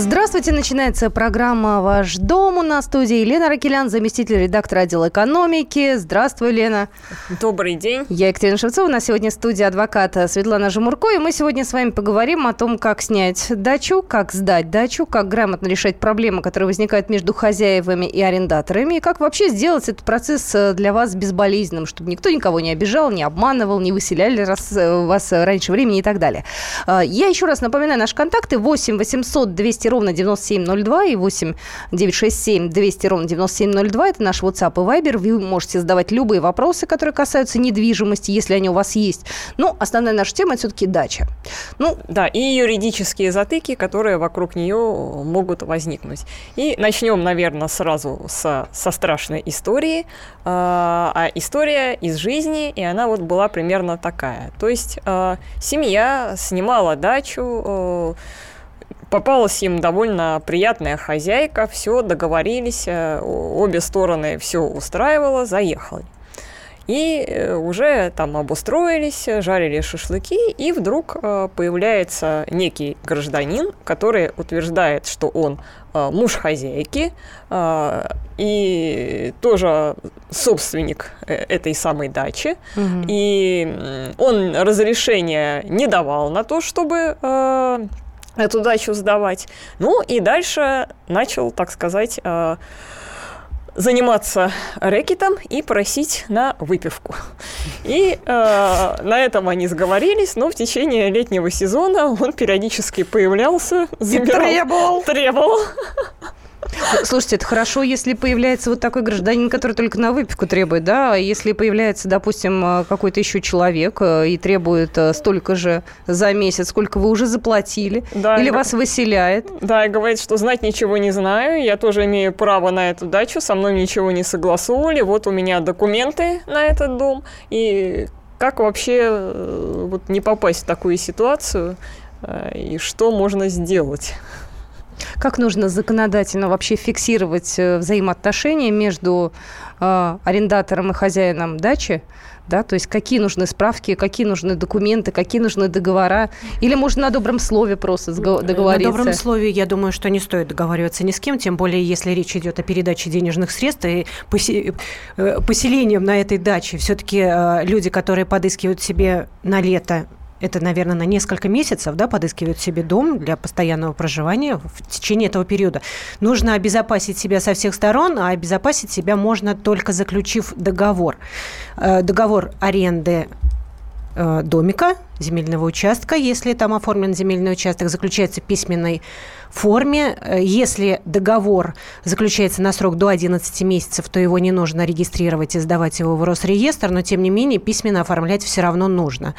Здравствуйте, начинается программа «Ваш дом». У нас в студии Елена Ракелян, заместитель редактора отдела экономики. Здравствуй, Лена. Добрый день. Я Екатерина Шевцова. У нас сегодня студия адвоката Светлана Жемурко. И мы сегодня с вами поговорим о том, как снять дачу, как сдать дачу, как грамотно решать проблемы, которые возникают между хозяевами и арендаторами, и как вообще сделать этот процесс э, для вас безболезненным, чтобы никто никого не обижал, не обманывал, не выселяли э, вас раньше времени и так далее. Э, я еще раз напоминаю наши контакты 8 800 200 ровно 9702 и 8 967 200 ровно 9702. Это наш WhatsApp и Viber. Вы можете задавать любые вопросы, которые касаются недвижимости, если они у вас есть. Но основная наша тема – это все-таки дача. Ну, да, и юридические затыки, которые вокруг нее могут возникнуть. И начнем, наверное, сразу со, со страшной истории. А, а история из жизни, и она вот была примерно такая. То есть а, семья снимала дачу, попалась им довольно приятная хозяйка, все, договорились, э, обе стороны все устраивало, заехали. И э, уже там обустроились, жарили шашлыки, и вдруг э, появляется некий гражданин, который утверждает, что он муж хозяйки и тоже собственник этой самой дачи. Угу. И он разрешения не давал на то, чтобы эту дачу сдавать. Ну и дальше начал, так сказать, э, заниматься рэкетом и просить на выпивку. И э, на этом они сговорились, но в течение летнего сезона он периодически появлялся, забирал, и требовал. требовал Слушайте, это хорошо, если появляется вот такой гражданин, который только на выпивку требует, да? А если появляется, допустим, э, какой-то еще человек э, и требует э, столько же за месяц, сколько вы уже заплатили, да, или вас выселяет. Да, и говорит, что знать ничего не знаю, я тоже имею право на эту дачу, со мной ничего не согласовывали, вот у меня документы на этот дом, и как вообще вот не попасть в такую ситуацию, и что можно сделать? Как нужно законодательно вообще фиксировать э, взаимоотношения между э, арендатором и хозяином дачи? Да, то есть какие нужны справки, какие нужны документы, какие нужны договора, или можно на добром слове просто договориться? На добром слове, я думаю, что не стоит договариваться ни с кем, тем более, если речь идет о передаче денежных средств и э, поселением на этой даче. Все-таки люди, которые подыскивают себе на лето это, наверное, на несколько месяцев, да, подыскивают себе дом для постоянного проживания в течение этого периода. Нужно обезопасить себя со всех сторон, а обезопасить себя можно только заключив договор. Э, договор аренды э, домика, земельного участка, если там оформлен земельный участок, заключается письменной форме. Э, если договор заключается на срок до 11 месяцев, то его не нужно регистрировать и сдавать его в Росреестр, но тем не менее письменно оформлять все равно нужно.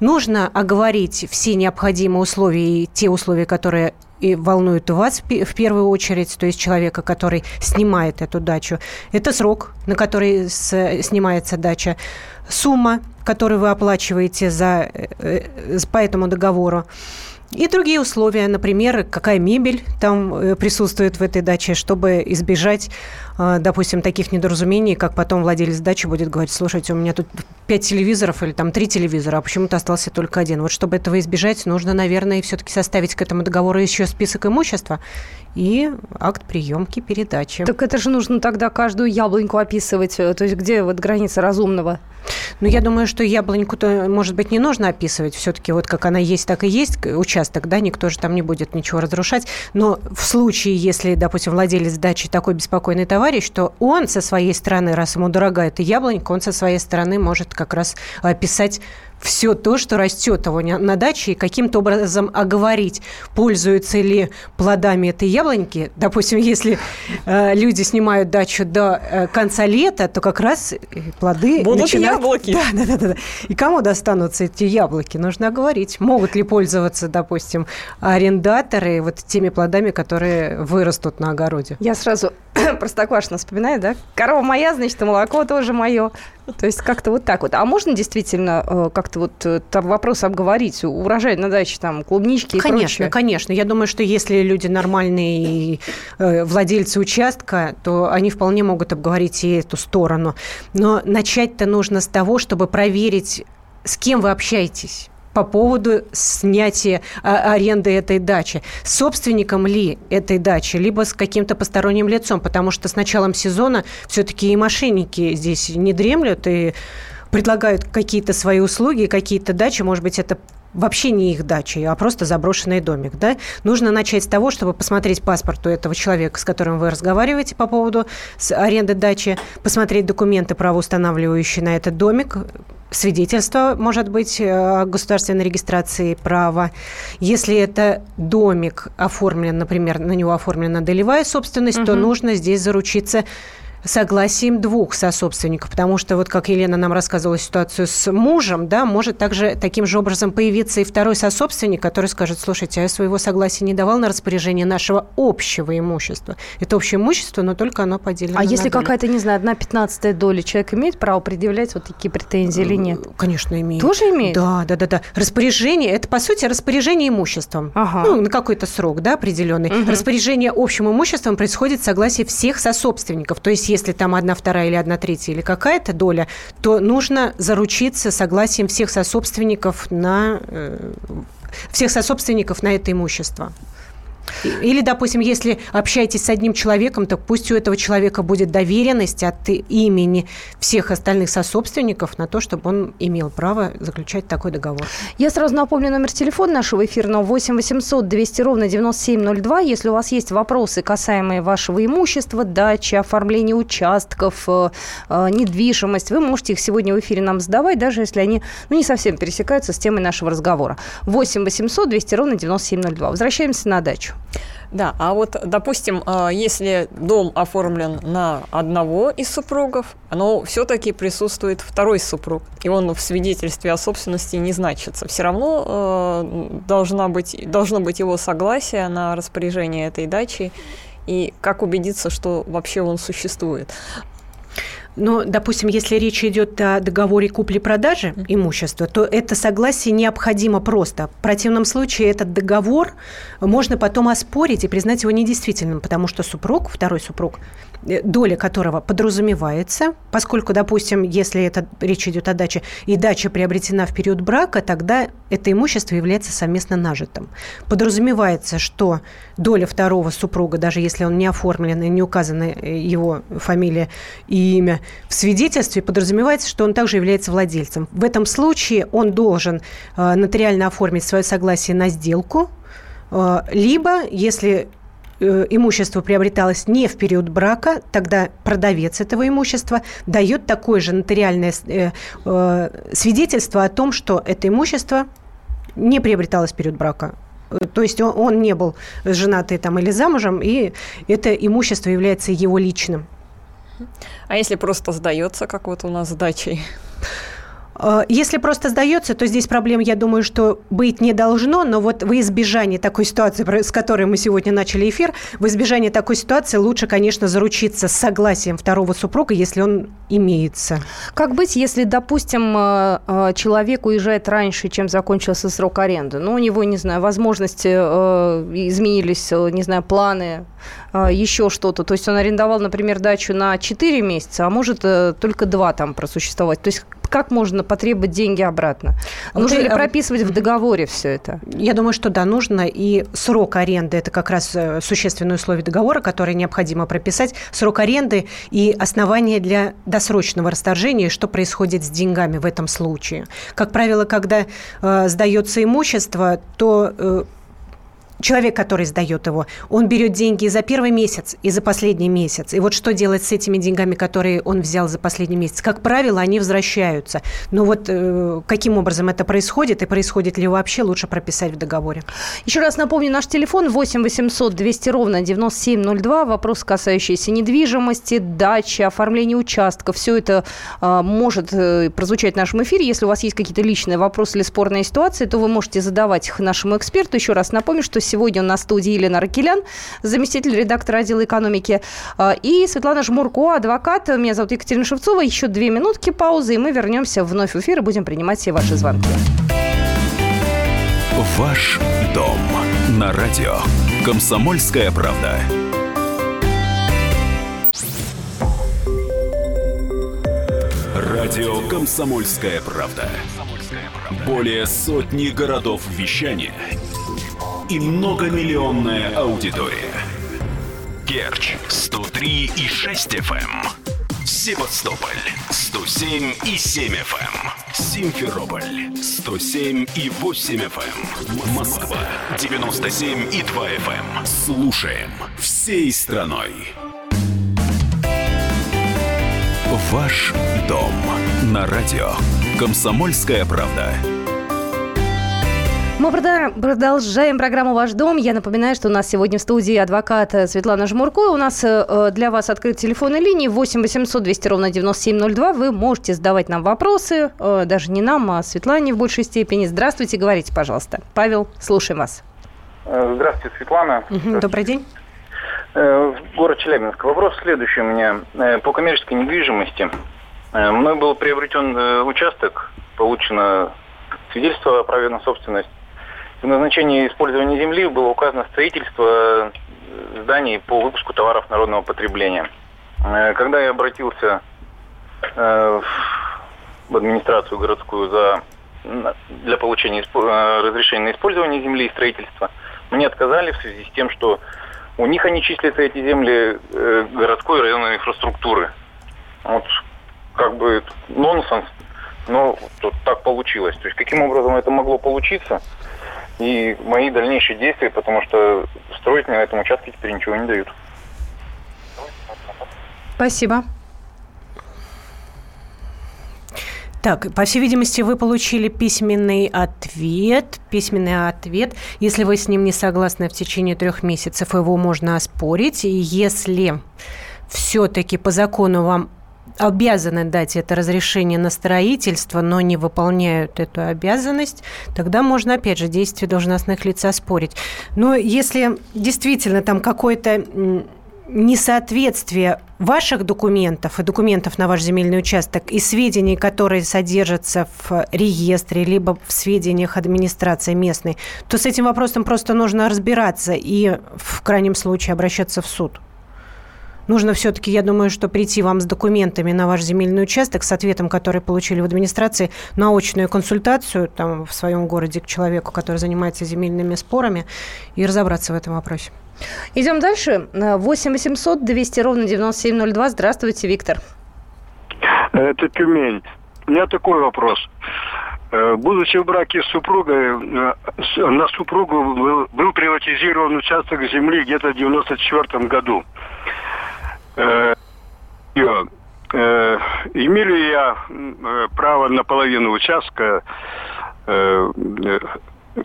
Нужно оговорить все необходимые условия и те условия, которые и волнуют вас в первую очередь, то есть человека, который снимает эту дачу. Это срок, на который снимается дача, сумма, которую вы оплачиваете за, э, э, по этому договору. И другие условия, например, какая мебель там э, присутствует в этой даче, чтобы избежать, э, допустим, таких недоразумений, как потом владелец дачи будет говорить, слушайте, у меня тут пять телевизоров или там три телевизора, а почему-то остался только один. Вот чтобы этого избежать, нужно, наверное, все-таки составить к этому договору еще список имущества и акт приемки передачи. Так это же нужно тогда каждую яблоньку описывать, э, то есть где вот граница разумного? Ну, я думаю, что яблоньку-то, может быть, не нужно описывать. Все-таки вот как она есть, так и есть участок, да, никто же там не будет ничего разрушать. Но в случае, если, допустим, владелец дачи такой беспокойный товарищ, то он со своей стороны, раз ему дорога эта яблонька, он со своей стороны может как раз описать все то, что растет его на даче, и каким-то образом оговорить, пользуются ли плодами этой яблоньки. Допустим, если э, люди снимают дачу до э, конца лета, то как раз плоды Будут начинают... яблоки. Да, да, да, да. И кому достанутся эти яблоки? Нужно оговорить. Могут ли пользоваться, допустим, арендаторы вот теми плодами, которые вырастут на огороде? Я сразу Простоквашино вспоминаю, да? Корова моя, значит, и молоко тоже мое. То есть как-то вот так вот. А можно действительно э, как-то вот э, там вопрос обговорить? Урожай на даче, там, клубнички и Конечно, прочее? конечно. Я думаю, что если люди нормальные э, владельцы участка, то они вполне могут обговорить и эту сторону. Но начать-то нужно с того, чтобы проверить с кем вы общаетесь по поводу снятия а, аренды этой дачи. Собственником ли этой дачи, либо с каким-то посторонним лицом, потому что с началом сезона все-таки и мошенники здесь не дремлют и предлагают какие-то свои услуги, какие-то дачи, может быть, это вообще не их дача, а просто заброшенный домик. Да? Нужно начать с того, чтобы посмотреть паспорт у этого человека, с которым вы разговариваете по поводу аренды дачи, посмотреть документы, правоустанавливающие на этот домик, свидетельство, может быть, о государственной регистрации права. Если это домик оформлен, например, на него оформлена долевая собственность, угу. то нужно здесь заручиться согласием двух сособственников, потому что вот как Елена нам рассказывала ситуацию с мужем, да, может также таким же образом появиться и второй сособственник, который скажет, слушайте, а я своего согласия не давал на распоряжение нашего общего имущества. Это общее имущество, но только оно поделено А если какая-то, не знаю, одна пятнадцатая доля, человек имеет право предъявлять вот такие претензии или нет? Конечно, имеет. Тоже имеет? Да, да, да, да. Распоряжение, это по сути распоряжение имуществом. Ага. Ну, на какой-то срок, да, определенный. Угу. Распоряжение общим имуществом происходит в согласии всех сособственников. То есть если там одна вторая или одна третья или какая-то доля, то нужно заручиться согласием всех сособственников на э, всех сособственников на это имущество. Или, допустим, если общаетесь с одним человеком, то пусть у этого человека будет доверенность от имени всех остальных сособственников на то, чтобы он имел право заключать такой договор. Я сразу напомню номер телефона нашего эфирного 8 800 200 ровно 9702. Если у вас есть вопросы, касаемые вашего имущества, дачи, оформления участков, э, э, недвижимость, вы можете их сегодня в эфире нам задавать, даже если они ну, не совсем пересекаются с темой нашего разговора. 8 800 200 ровно 9702. Возвращаемся на дачу. Да, а вот, допустим, а, если дом оформлен на одного из супругов, но все-таки присутствует второй супруг, и он в свидетельстве о собственности не значится, все равно а, должна быть, должно быть его согласие на распоряжение этой дачи, и как убедиться, что вообще он существует. Но, допустим, если речь идет о договоре купли-продажи имущества, то это согласие необходимо просто. В противном случае этот договор можно потом оспорить и признать его недействительным, потому что супруг, второй супруг, Э, доля которого подразумевается, поскольку, допустим, если это речь идет о даче, и дача приобретена в период брака, тогда это имущество является совместно нажитым. Подразумевается, что доля второго супруга, даже если он не оформлен и не указана э, его фамилия и имя в свидетельстве, подразумевается, что он также является владельцем. В этом случае он должен э, нотариально оформить свое согласие на сделку, либо, если Э, имущество приобреталось не в период брака, тогда продавец этого имущества дает такое же нотариальное э, э, свидетельство о том, что это имущество не приобреталось в период брака. То есть он, он не был женатый там или замужем, и это имущество является его личным. А если просто сдается, как вот у нас с дачей? Э, если просто сдается, то здесь проблем, я думаю, что быть не должно, но вот в избежании такой ситуации, с которой мы сегодня начали эфир, в избежании такой ситуации лучше, конечно, заручиться согласием второго супруга, если он имеется. Как быть, если, допустим, э, э, человек уезжает раньше, чем закончился срок аренды? Ну, у него, не знаю, возможности изменились, не знаю, планы, еще что-то. То есть он арендовал, например, дачу на 4 месяца, а может только 2 там просуществовать. То есть как можно потребовать деньги обратно? Нужно ли прописывать в договоре все это? Я думаю, что да, нужно. И срок аренды – это как раз э, существенное условие договора, которое необходимо прописать. Срок аренды и основания для досрочного расторжения, что происходит с деньгами в этом случае. Как правило, когда э, сдается имущество, то э, человек, который сдает его, он берет деньги за первый месяц и за последний месяц. И вот что делать с этими деньгами, которые он взял за последний месяц? Как правило, они возвращаются. Но вот э, каким образом это происходит и происходит ли вообще, лучше прописать в договоре. Еще раз напомню, наш телефон 8 800 200 ровно 9702. Вопрос, касающийся недвижимости, дачи, оформления участков. Все это э, может э, прозвучать в нашем эфире. Если у вас есть какие-то личные вопросы или спорные ситуации, то вы можете задавать их нашему эксперту. Еще раз напомню, что Сегодня у нас в студии Елена Ракелян, заместитель редактора отдела экономики, а, и Светлана Жмурко, адвокат. Меня зовут Екатерина Шевцова. Еще две минутки паузы, и мы вернемся вновь в эфир и будем принимать все ваши звонки. Ваш дом на радио. Комсомольская правда. Радио «Комсомольская правда». Более сотни городов вещания и многомиллионная аудитория. Керчь 103 и 6 FM. Эм. Севастополь 107 и 7 FM. Эм. Симферополь 107 и 8 FM. Эм. Москва 97 и 2 FM. Слушаем всей страной. Ваш дом на радио. Комсомольская правда. Мы продолжаем программу «Ваш дом». Я напоминаю, что у нас сегодня в студии адвокат Светлана Жмурко. У нас э, для вас открыт телефонная линия 8 800 200 ровно 9702. Вы можете задавать нам вопросы, э, даже не нам, а Светлане в большей степени. Здравствуйте, говорите, пожалуйста. Павел, слушаем вас. Э, здравствуйте, Светлана. Угу, добрый день. Город Челябинск. Вопрос следующий у меня. По коммерческой недвижимости. Мной был приобретен участок, получено свидетельство о праве на собственность. В назначении использования земли было указано строительство э, зданий по выпуску товаров народного потребления. Э, когда я обратился э, в администрацию городскую за, для получения разрешения на использование земли и строительства, мне отказали в связи с тем, что у них они числятся эти земли городской и районной инфраструктуры. Вот как бы нонсенс, но тут так получилось. То есть каким образом это могло получиться? И мои дальнейшие действия, потому что строить мне на этом участке теперь ничего не дают. Спасибо. Так, по всей видимости, вы получили письменный ответ. Письменный ответ. Если вы с ним не согласны в течение трех месяцев, его можно оспорить. И если все-таки по закону вам обязаны дать это разрешение на строительство, но не выполняют эту обязанность, тогда можно, опять же, действия должностных лиц оспорить. Но если действительно там какое-то несоответствие ваших документов и документов на ваш земельный участок и сведений, которые содержатся в реестре, либо в сведениях администрации местной, то с этим вопросом просто нужно разбираться и в крайнем случае обращаться в суд. Нужно все-таки, я думаю, что прийти вам с документами на ваш земельный участок, с ответом, который получили в администрации, на очную консультацию там, в своем городе к человеку, который занимается земельными спорами, и разобраться в этом вопросе. Идем дальше. 8 800 200 ровно 9702. Здравствуйте, Виктор. Это Тюмень. У меня такой вопрос. Э, будучи в браке с супругой, э, на супругу был, был приватизирован участок земли где-то в 94 году э, э, имею ли я э, право на половину участка, э, э,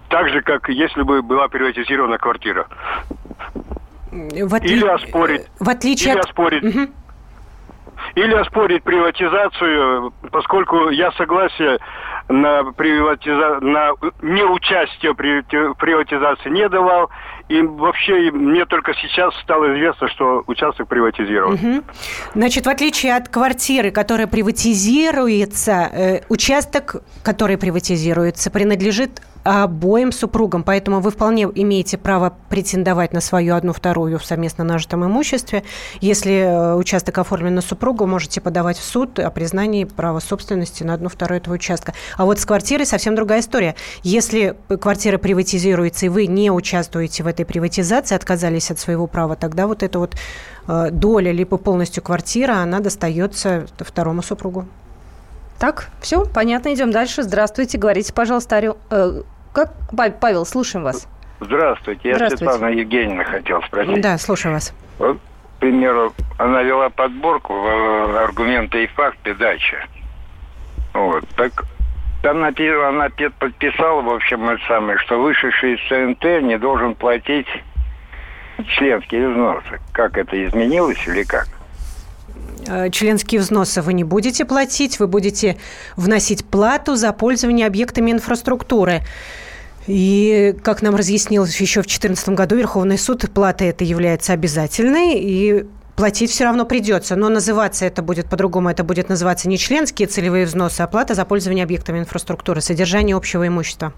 так же, как если бы была приватизирована квартира? В отли... Или оспорить. В отличие или оспорить. Угу. Или оспорить приватизацию, поскольку я согласие на, приватиза... на неучастие в приватизации не давал, и вообще мне только сейчас стало известно, что участок приватизирован. Угу. Значит, в отличие от квартиры, которая приватизируется, э, участок, который приватизируется, принадлежит обоим супругам, поэтому вы вполне имеете право претендовать на свою одну вторую в совместно нажитом имуществе. Если э, участок оформлен на супругу, можете подавать в суд о признании права собственности на одну вторую этого участка. А вот с квартирой совсем другая история. Если квартира приватизируется, и вы не участвуете в этой приватизации, отказались от своего права, тогда вот эта вот э, доля либо полностью квартира, она достается второму супругу. Так, все, понятно, идем дальше. Здравствуйте, говорите, пожалуйста, Орел, э, как, Павел, слушаем вас. Здравствуйте, я Здравствуйте. Светлана Евгеньевна хотел спросить. Да, слушаю вас. Вот, к примеру, она вела подборку в аргументы и факты дачи. Вот, так там написано, она подписала, в общем, это самое, что вышедший из ЦНТ не должен платить членские взносы. Как это изменилось или как? Э, членские взносы вы не будете платить, вы будете вносить плату за пользование объектами инфраструктуры. И, как нам разъяснилось еще в 2014 году, Верховный суд, плата это является обязательной, и платить все равно придется. Но называться это будет по-другому. Это будет называться не членские целевые взносы, а плата за пользование объектами инфраструктуры, содержание общего имущества.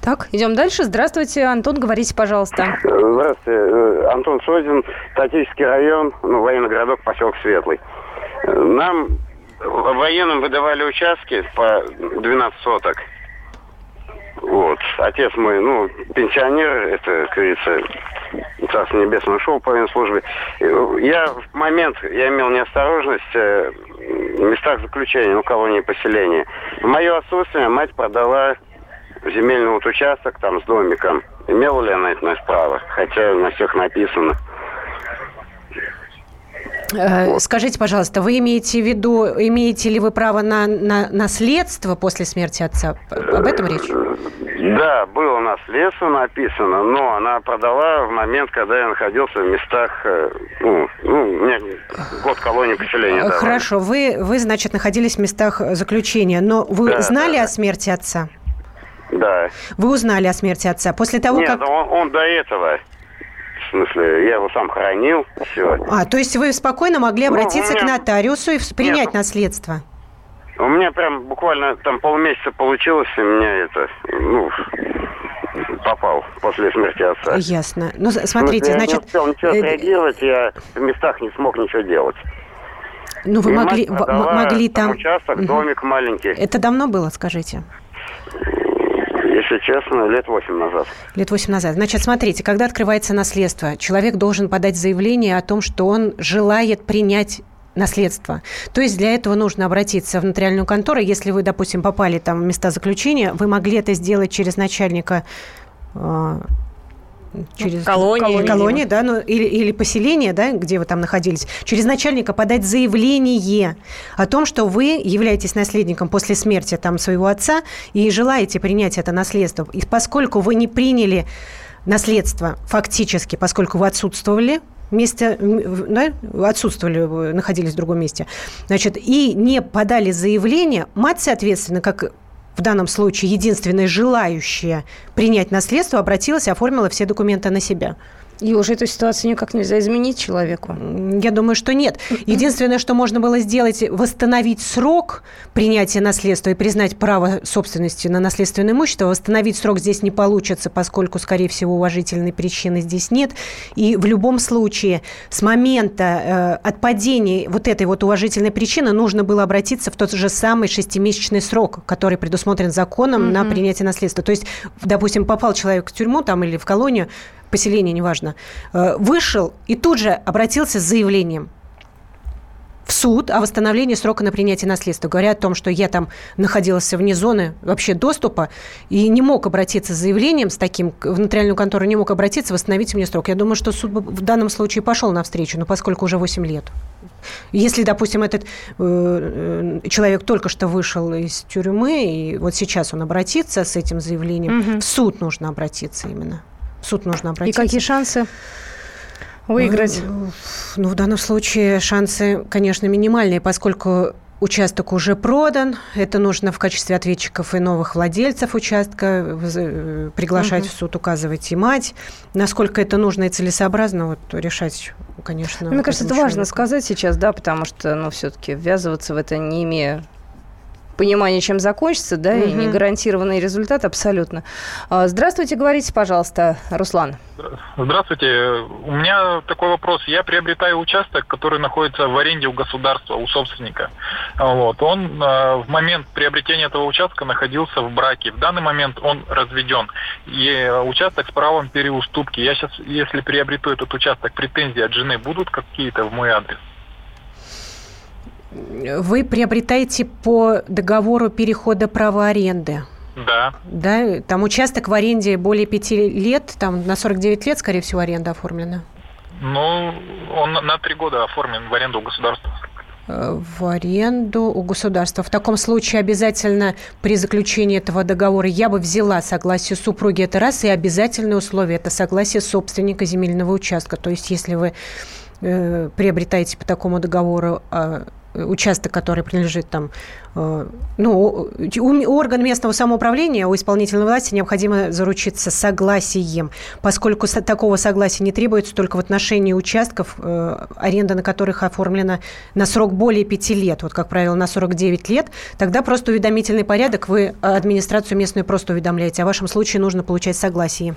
Так, идем дальше. Здравствуйте, Антон, говорите, пожалуйста. Здравствуйте, э, Антон Созин, Татический район, ну, военный городок, поселок Светлый. Нам военным выдавали участки по 12 соток. Отец мой, ну, пенсионер, это, как говорится, Царство Небесное ушел по службе. Я в момент, я имел неосторожность э, в местах заключения, ну, колонии поселения. В мое отсутствие мать продала земельный вот участок там с домиком. Имела ли она это право? Хотя на всех написано. Э, скажите, пожалуйста, вы имеете в виду, имеете ли вы право на, на наследство после смерти отца? Об этом речь? Да, было наследство написано, но она продала в момент, когда я находился в местах, э, ну, ну мне год колонии поселения. Давали. Хорошо, вы, вы, значит, находились в местах заключения, но вы да, знали да, о смерти отца? Да. Вы узнали о смерти отца после того, Нет, как... он, он до этого в смысле, я его сам хоронил, все. А, то есть вы спокойно могли ну, обратиться ну, меня... к нотариусу и принять Нет, наследство? У меня прям буквально там полмесяца получилось, и меня это, ну, попал после смерти отца. Ясно. Ну, смотрите, я значит... Я не успел ничего э, реагировать, я в местах не смог ничего делать. Ну, вы и могли, могли там... участок, домик маленький. Это давно было, скажите? Если честно, лет восемь назад. Лет восемь назад. Значит, смотрите, когда открывается наследство, человек должен подать заявление о том, что он желает принять наследство. То есть для этого нужно обратиться в нотариальную контору. Если вы, допустим, попали там в места заключения, вы могли это сделать через начальника э, через колонии, колонии, колонии да, ну, или, или поселение, да, где вы там находились, через начальника подать заявление о том, что вы являетесь наследником после смерти там своего отца и желаете принять это наследство. И поскольку вы не приняли наследство фактически, поскольку вы отсутствовали, месте, да, отсутствовали, находились в другом месте, значит, и не подали заявление, мать, соответственно, как в данном случае единственная желающая принять наследство, обратилась и оформила все документы на себя. И уже эту ситуацию никак нельзя изменить человеку? Я думаю, что нет. Единственное, что можно было сделать, восстановить срок принятия наследства и признать право собственности на наследственное имущество. Восстановить срок здесь не получится, поскольку, скорее всего, уважительной причины здесь нет. И в любом случае с момента э, отпадения вот этой вот уважительной причины нужно было обратиться в тот же самый шестимесячный срок, который предусмотрен законом mm-hmm. на принятие наследства. То есть, допустим, попал человек в тюрьму там или в колонию, поселения, неважно, э, вышел и тут же обратился с заявлением в суд о восстановлении срока на принятие наследства. Говоря о том, что я там находился вне зоны вообще доступа и не мог обратиться с заявлением с таким, в нотариальную контору не мог обратиться, восстановить мне срок. Я думаю, что суд в данном случае пошел навстречу, но поскольку уже 8 лет. Если, допустим, этот э, э, человек только что вышел из тюрьмы, и вот сейчас он обратится с этим заявлением, угу. в суд нужно обратиться именно в суд нужно обратиться. И какие шансы? выиграть? Ну, в данном случае шансы, конечно, минимальные, поскольку участок уже продан. Это нужно в качестве ответчиков и новых владельцев участка э, приглашать угу. в суд, указывать и мать. Насколько это нужно и целесообразно, вот решать, конечно. Мне кажется, это важно сказать сейчас, да, потому что, ну, все-таки ввязываться в это не имея понимание, чем закончится, да, угу. и не гарантированный результат абсолютно. А, здравствуйте, говорите, пожалуйста, Руслан. Здравствуйте. У меня такой вопрос. Я приобретаю участок, который находится в аренде у государства, у собственника. Вот. Он э, в момент приобретения этого участка находился в браке. В данный момент он разведен. И участок с правом переуступки. Я сейчас, если приобрету этот участок, претензии от жены будут какие-то в мой адрес? Вы приобретаете по договору перехода права аренды. Да. Да, там участок в аренде более пяти лет, там на 49 лет, скорее всего, аренда оформлена. Ну, он на три года оформлен в аренду у государства. Э, в аренду у государства. В таком случае обязательно при заключении этого договора я бы взяла согласие супруги, это раз, и обязательное условие – это согласие собственника земельного участка. То есть, если вы э, приобретаете по такому договору э, участок, который принадлежит там, э, ну, у органа местного самоуправления, у исполнительной власти необходимо заручиться согласием, поскольку такого согласия не требуется только в отношении участков, э, аренда на которых оформлена на срок более пяти лет, вот, как правило, на 49 лет, тогда просто уведомительный порядок, вы администрацию местную просто уведомляете, а в вашем случае нужно получать согласие.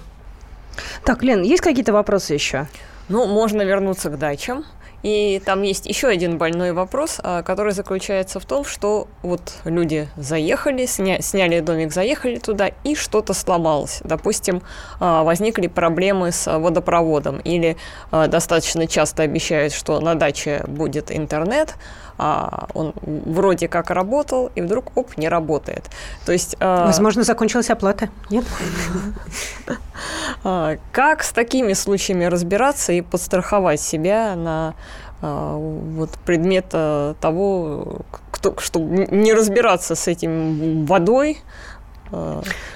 Так, Лен, есть какие-то вопросы еще? Ну, можно вернуться к дачам И там есть еще один больной вопрос, а, который заключается в том, что вот люди заехали, сня сняли домик, заехали туда, и что-то сломалось. Допустим, а, возникли проблемы с водопроводом, или а, достаточно часто обещают, что на даче будет интернет, а он вроде как работал, и вдруг, оп, не работает. То есть... Возможно, закончилась оплата, нет? Как с такими случаями разбираться и подстраховать себя на вот предмет того, кто, чтобы не разбираться с этим водой,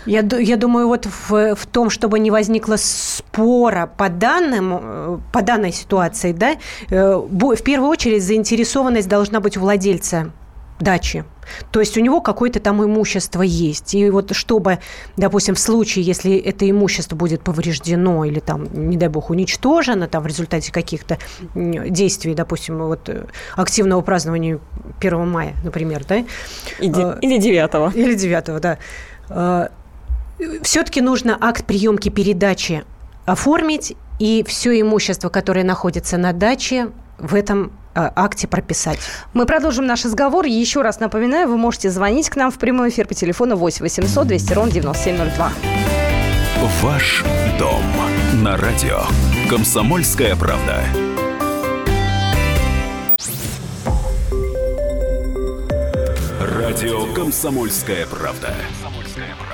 я, я думаю, вот в, в том, чтобы не возникло спора по данным, э, по данной ситуации, да, э, в первую очередь заинтересованность должна быть у владельца дачи. То есть у него какое-то там имущество есть. И вот чтобы, допустим, в случае, если это имущество будет повреждено или там, не дай бог, уничтожено там в результате каких-то действий, допустим, вот э, активного празднования 1 мая, например, да? Или 9. Или 9, да Э, все-таки нужно акт приемки передачи оформить и все имущество, которое находится на даче, в этом э, акте прописать. Мы продолжим наш разговор. Еще раз напоминаю, вы можете звонить к нам в прямой эфир по телефону 8 800 200 ровно 9702. Ваш дом на радио. Комсомольская правда. Радио Комсомольская правда.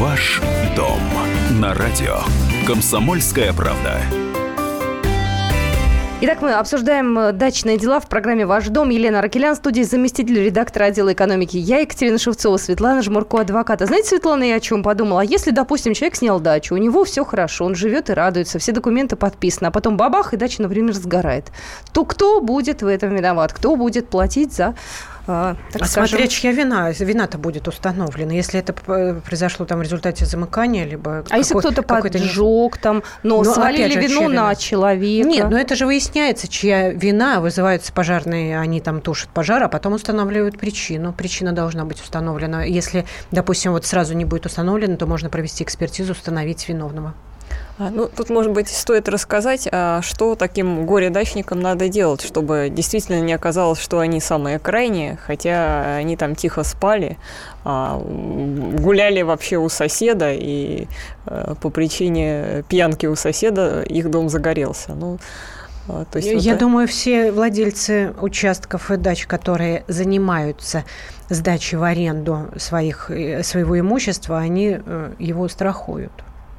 Ваш дом на радио. Комсомольская правда. Итак, мы обсуждаем э, дачные дела в программе «Ваш дом». Елена Ракелян, студии заместитель редактора отдела экономики. Я Екатерина Шевцова, Светлана Жмурко, адвоката. Знаете, Светлана, я о чем подумала? А если, допустим, человек снял дачу, у него все хорошо, он живет и радуется, все документы подписаны, а потом бабах, и дача, например, сгорает, то кто будет в этом виноват? Кто будет платить за так а скажем... смотря чья вина, вина-то будет установлена. Если это произошло там в результате замыкания, либо... А если кто-то поджег там, но, но свалили же, вину на человека? Нет, но это же выясняется, чья вина, вызываются пожарные, они там тушат пожар, а потом устанавливают причину. Причина должна быть установлена. Если, допустим, вот сразу не будет установлена, то можно провести экспертизу, установить виновного. А, ну, тут, может быть, стоит рассказать, а что таким горе-дачникам надо делать, чтобы действительно не оказалось, что они самые крайние, хотя они там тихо спали, а, гуляли вообще у соседа, и по причине пьянки у соседа их дом загорелся. Ну, то есть Я вот... думаю, все владельцы участков и дач, которые занимаются сдачей в аренду своих, э, своего имущества, они э, его страхуют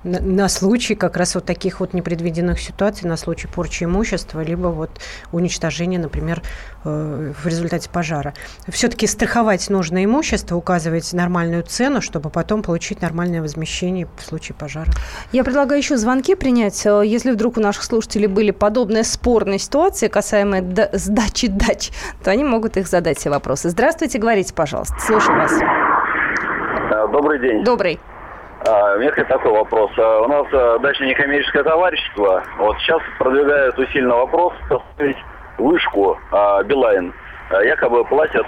на, на случай как раз вот таких вот непредвиденных ситуаций, на случай порчи имущества, либо вот уничтожения, например, э, в результате пожара. Все-таки страховать нужно имущество, указывать нормальную цену, чтобы потом получить нормальное возмещение в случае пожара. Я предлагаю еще звонки принять. Э, если вдруг у наших слушателей были подобные спорные ситуации, касаемые сдачи дач, то они могут их задать все вопросы. Здравствуйте, говорите, пожалуйста. Слушаю вас. Добрый день. Добрый. А, такой вопрос. А, у нас а, дачное некоммерческое товарищество. Вот сейчас продвигает усиленно вопрос поставить вышку Билайн. Якобы платят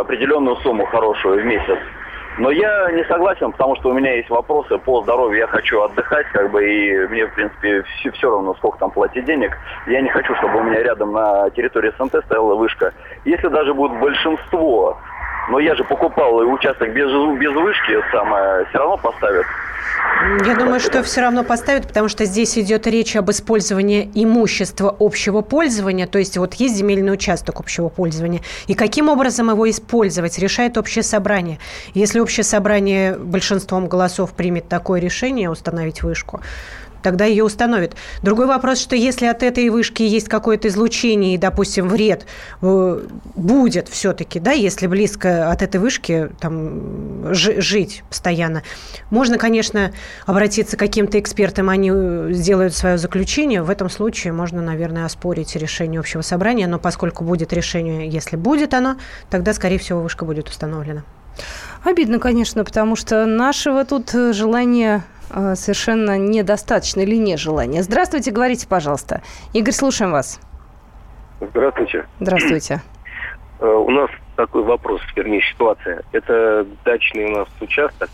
определенную сумму хорошую в месяц. Но я не согласен, потому что у меня есть вопросы по здоровью. Я хочу отдыхать, как бы, и мне, в принципе, все, все равно, сколько там платить денег. Я не хочу, чтобы у меня рядом на территории СНТ стояла вышка. Если даже будет большинство но я же покупал участок без, без вышки, самое, все равно поставят. Я думаю, что все равно поставят, потому что здесь идет речь об использовании имущества общего пользования, то есть вот есть земельный участок общего пользования, и каким образом его использовать, решает общее собрание. Если общее собрание большинством голосов примет такое решение установить вышку, тогда ее установят. Другой вопрос, что если от этой вышки есть какое-то излучение и, допустим, вред э, будет все-таки, да, если близко от этой вышки там жить постоянно, можно, конечно, обратиться к каким-то экспертам, они э, сделают свое заключение. В этом случае можно, наверное, оспорить решение общего собрания, но поскольку будет решение, если будет оно, тогда, скорее всего, вышка будет установлена. Обидно, конечно, потому что нашего тут э, желания совершенно недостаточно или не желания. Здравствуйте, говорите, пожалуйста. Игорь, слушаем вас. Здравствуйте. Здравствуйте. Э, у нас такой вопрос, вернее, ситуация. Это дачный у нас участок.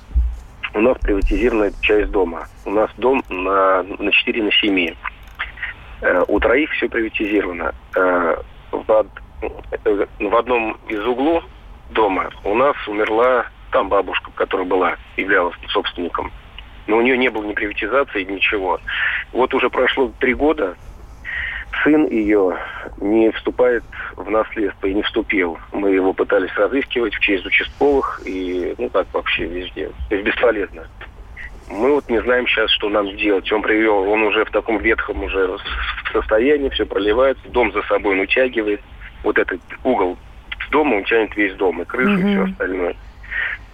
У нас приватизирована часть дома. У нас дом на, на 4 на 7. У троих все приватизировано. В, в одном из углов дома у нас умерла там бабушка, которая была, являлась собственником. Но у нее не было ни приватизации, ничего. Вот уже прошло три года, сын ее не вступает в наследство и не вступил. Мы его пытались разыскивать в честь участковых и, ну так вообще везде. То есть бесполезно. Мы вот не знаем сейчас, что нам делать. Он привел, он уже в таком ветхом уже состоянии, все проливается, дом за собой утягивает. Вот этот угол дома, он тянет весь дом, и крышу, угу. и все остальное.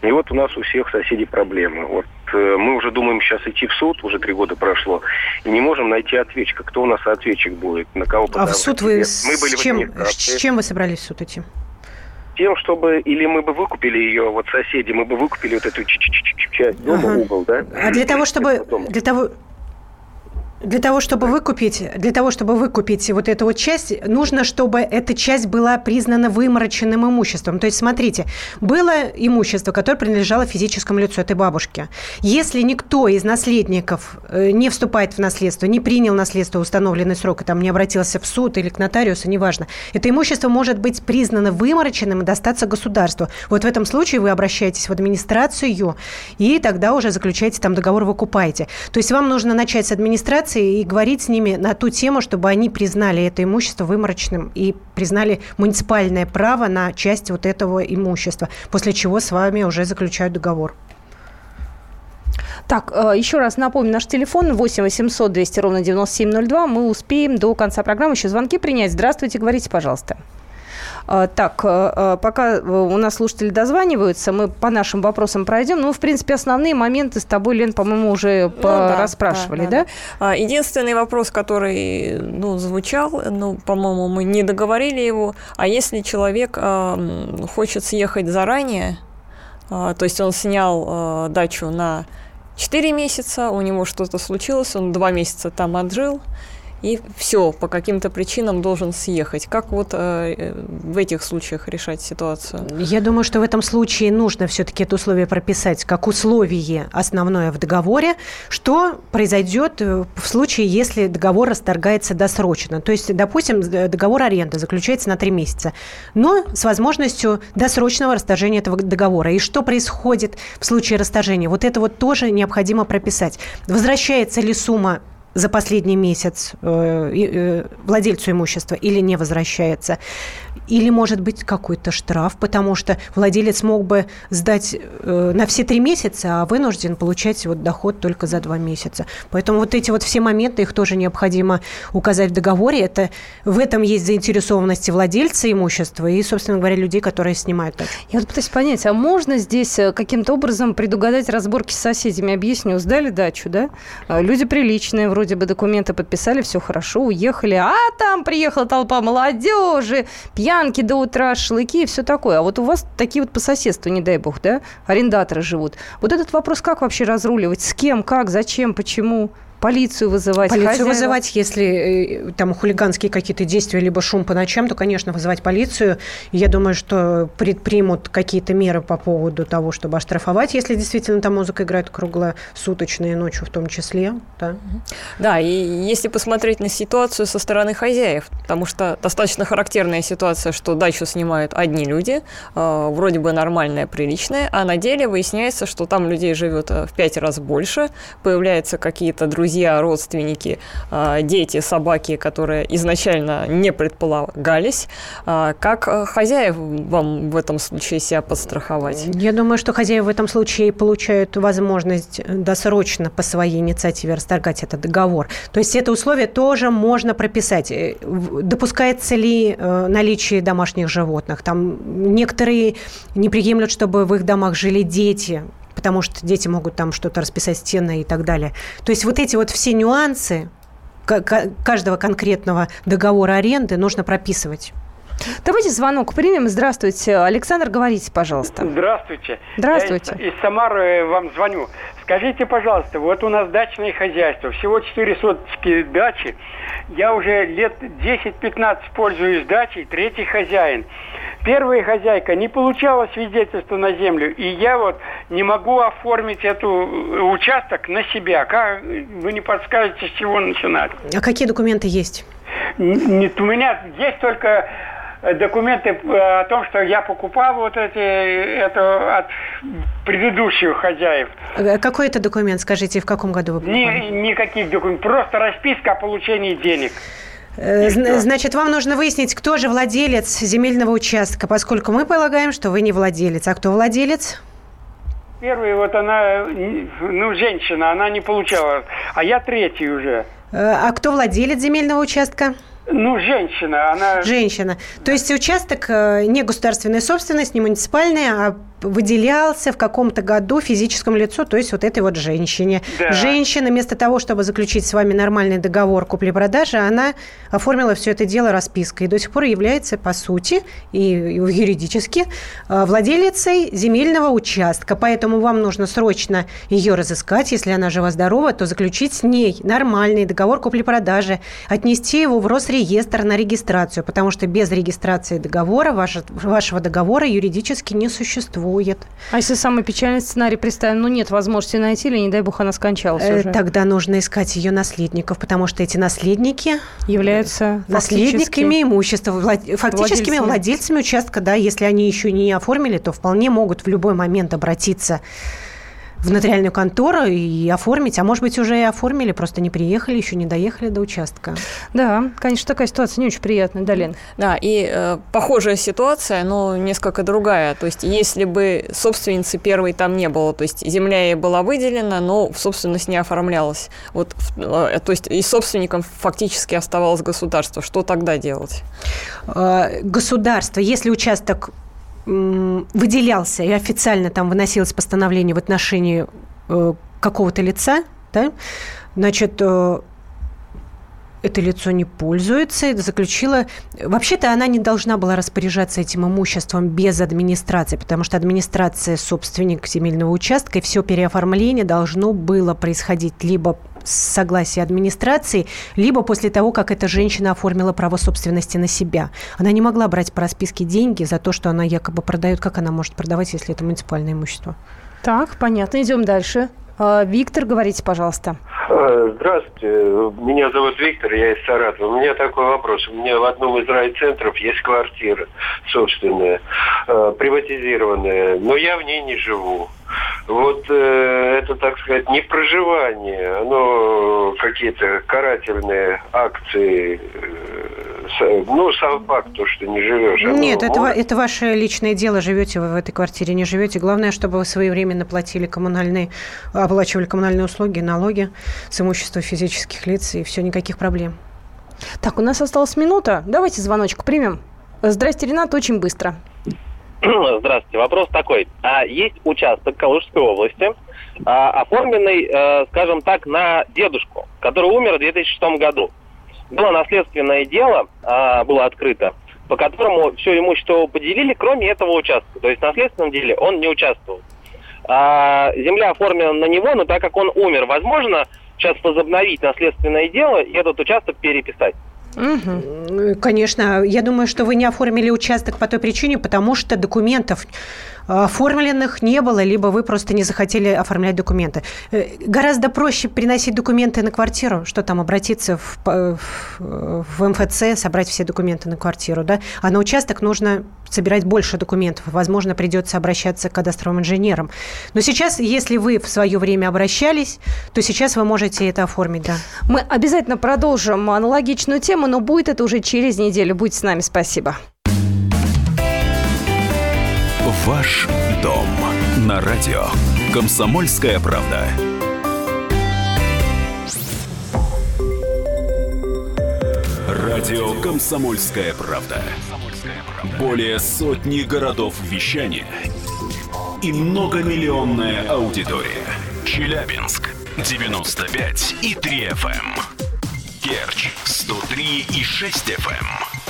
И вот у нас у всех соседей проблемы. Вот э, мы уже думаем сейчас идти в суд, уже три года прошло, и не можем найти ответчика. Кто у нас ответчик будет, на кого А в суд вы с, мы были чем, с чем вы собрались в суд идти? Тем, чтобы или мы бы выкупили ее, вот соседи, мы бы выкупили вот эту часть дома, ага. угол, да? А для того, чтобы для того, для того, чтобы выкупить, для того, чтобы выкупить вот эту вот часть, нужно, чтобы эта часть была признана вымороченным имуществом. То есть, смотрите, было имущество, которое принадлежало физическому лицу этой бабушки. Если никто из наследников э, не вступает в наследство, не принял наследство в установленный срок и там не обратился в суд или к нотариусу, неважно, это имущество может быть признано вымороченным и достаться государству. Вот в этом случае вы обращаетесь в администрацию, и тогда уже заключаете там договор, выкупаете. То есть вам нужно начать с администрации, организации и говорить с ними на ту тему, чтобы они признали это имущество выморочным и признали муниципальное право на часть вот этого имущества, после чего с вами уже заключают договор. Так, э, еще раз напомню, наш телефон 8 800 200 ровно 9702. Мы успеем до конца программы еще звонки принять. Здравствуйте, говорите, пожалуйста. А, так, э, э, пока э, у нас слушатели дозваниваются, мы по нашим вопросам пройдем. Ну, в принципе, основные моменты с тобой, Лен, по-моему, уже ну, да, расспрашивали, да, да? да? Единственный вопрос, который, ну, звучал, ну, по-моему, мы не договорили его, а если человек э, хочет съехать заранее, э, то есть он снял э, дачу на 4 месяца, у него что-то случилось, он 2 месяца там отжил, и все, по каким-то причинам должен съехать. Как вот э, в этих случаях решать ситуацию? Я думаю, что в этом случае нужно все-таки это условие прописать как условие основное в договоре, что произойдет э, в случае, если договор расторгается досрочно. То есть, допустим, договор аренды заключается на три месяца, но с возможностью досрочного расторжения этого договора. И что происходит в случае расторжения? Вот это вот тоже необходимо прописать. Возвращается ли сумма за последний месяц э, э, владельцу имущества или не возвращается. Или может быть какой-то штраф, потому что владелец мог бы сдать э, на все три месяца, а вынужден получать вот доход только за два месяца. Поэтому вот эти вот все моменты, их тоже необходимо указать в договоре. Это, в этом есть заинтересованность владельца имущества и, собственно говоря, людей, которые снимают дачу. Я вот пытаюсь понять, а можно здесь каким-то образом предугадать разборки с соседями? Объясню, сдали дачу, да? А люди приличные, вроде бы документы подписали, все хорошо, уехали, а там приехала толпа молодежи, пьянки до утра, шашлыки и все такое. А вот у вас такие вот по соседству, не дай бог, да, арендаторы живут. Вот этот вопрос как вообще разруливать? С кем, как, зачем, почему? Полицию вызывать. Полицию хозяева. вызывать, если э, там хулиганские какие-то действия, либо шум по ночам, то, конечно, вызывать полицию. Я думаю, что предпримут какие-то меры по поводу того, чтобы оштрафовать, если действительно там музыка играет круглосуточно и ночью в том числе. Да, да и если посмотреть на ситуацию со стороны хозяев, потому что достаточно характерная ситуация, что дачу снимают одни люди, э, вроде бы нормальная, приличная, а на деле выясняется, что там людей живет э, в пять раз больше, появляются какие-то друзья, друзья, родственники, а, дети, собаки, которые изначально не предполагались. А, как э, хозяев вам в этом случае себя подстраховать? Я думаю, что хозяева в этом случае получают возможность досрочно по своей инициативе расторгать этот договор. То есть это условие тоже можно прописать. Э, допускается ли э, наличие домашних животных? Там некоторые не приемлют, чтобы в их домах жили дети потому что дети могут там что-то расписать стены и так далее. То есть вот эти вот все нюансы каждого конкретного договора аренды нужно прописывать. Давайте звонок примем. Здравствуйте. Александр, говорите, пожалуйста. Здравствуйте. Здравствуйте. Я из, из Самары вам звоню. Скажите, пожалуйста, вот у нас дачное хозяйство, всего 4 сотки дачи. Я уже лет 10-15 пользуюсь дачей, третий хозяин. Первая хозяйка не получала свидетельство на землю, и я вот не могу оформить эту э, участок на себя. Как, вы не подскажете, с чего начинать? А какие документы есть? Нет, у меня есть только документы э, о том, что я покупал вот эти, это от предыдущих хозяев. Э, какой это документ, скажите, в каком году вы покупали? Ни, никаких документов, просто расписка о получении денег. Значит, вам нужно выяснить, кто же владелец земельного участка, поскольку мы полагаем, что вы не владелец. А кто владелец? Первый, вот она, ну, женщина, она не получала, а я третий уже. А кто владелец земельного участка? Ну, женщина, она... Женщина. То есть участок э, не государственная собственность, не муниципальная, а выделялся в каком-то году физическому лицу, то есть вот этой вот женщине. Да. Женщина вместо того, чтобы заключить с вами нормальный договор купли-продажи, она оформила все это дело распиской и до сих пор является, по сути, и юридически э, владелицей земельного участка. Поэтому вам нужно срочно ее разыскать. Если она жива-здорова, то заключить с ней нормальный договор купли-продажи, отнести его в Росреестр на регистрацию, потому что без регистрации договора, вашего договора юридически не существует существует. А если самый печальный сценарий представим, ну нет возможности найти, или, не дай бог, она скончалась э, уже? Тогда нужно искать ее наследников, потому что эти наследники являются наследниками имущества, влад... фактическими владельцами. владельцами участка, да, если они еще не оформили, то вполне могут в любой момент обратиться в нотариальную контору и оформить. А может быть, уже и оформили, просто не приехали, еще не доехали до участка. Да, конечно, такая ситуация не очень приятная, да, Лен? Да, и э, похожая ситуация, но несколько другая. То есть, если бы собственницы первой там не было, то есть земля ей была выделена, но в собственность не оформлялась. Вот, э, то есть, и собственником фактически оставалось государство. Что тогда делать? Э, государство, если участок выделялся и официально там выносилось постановление в отношении э, какого-то лица, да, значит, э, это лицо не пользуется, заключила... Вообще-то она не должна была распоряжаться этим имуществом без администрации, потому что администрация собственник земельного участка, и все переоформление должно было происходить либо согласия администрации, либо после того, как эта женщина оформила право собственности на себя. Она не могла брать по расписке деньги за то, что она якобы продает. Как она может продавать, если это муниципальное имущество? Так, понятно. Идем дальше. А, Виктор, говорите, пожалуйста. А, здравствуйте, меня зовут Виктор, я из Саратова. У меня такой вопрос. У меня в одном из райцентров есть квартира собственная, а, приватизированная, но я в ней не живу. Вот э, это, так сказать, не проживание, оно какие-то карательные акции э, ну, сам факт, то, что не живешь. Нет, это, это ваше личное дело, живете вы в этой квартире, не живете. Главное, чтобы вы своевременно платили коммунальные, оплачивали коммунальные услуги, налоги с имущества физических лиц, и все, никаких проблем. Так, у нас осталась минута. Давайте звоночку примем. Здрасте, Ренат, очень быстро. Здравствуйте. Вопрос такой. А есть участок Калужской области, а, оформленный, а, скажем так, на дедушку, который умер в 2006 году было наследственное дело, а, было открыто, по которому все имущество поделили, кроме этого участка. То есть в наследственном деле он не участвовал. А, земля оформлена на него, но так как он умер, возможно сейчас возобновить наследственное дело и этот участок переписать. Угу. Конечно, я думаю, что вы не оформили участок по той причине, потому что документов оформленных не было, либо вы просто не захотели оформлять документы. Э, гораздо проще приносить документы на квартиру, что там обратиться в, в, в МФЦ, собрать все документы на квартиру, да, а на участок нужно собирать больше документов. Возможно, придется обращаться к кадастровым инженерам. Но сейчас, если вы в свое время обращались, то сейчас вы можете это оформить, да. Мы обязательно продолжим аналогичную тему, но будет это уже через неделю. Будьте с нами. Спасибо. Ваш дом на радио. Комсомольская правда. Радио Комсомольская правда. Более сотни городов вещания и многомиллионная аудитория. Челябинск 95 и 3 FM. Керчь 103 и 6 FM.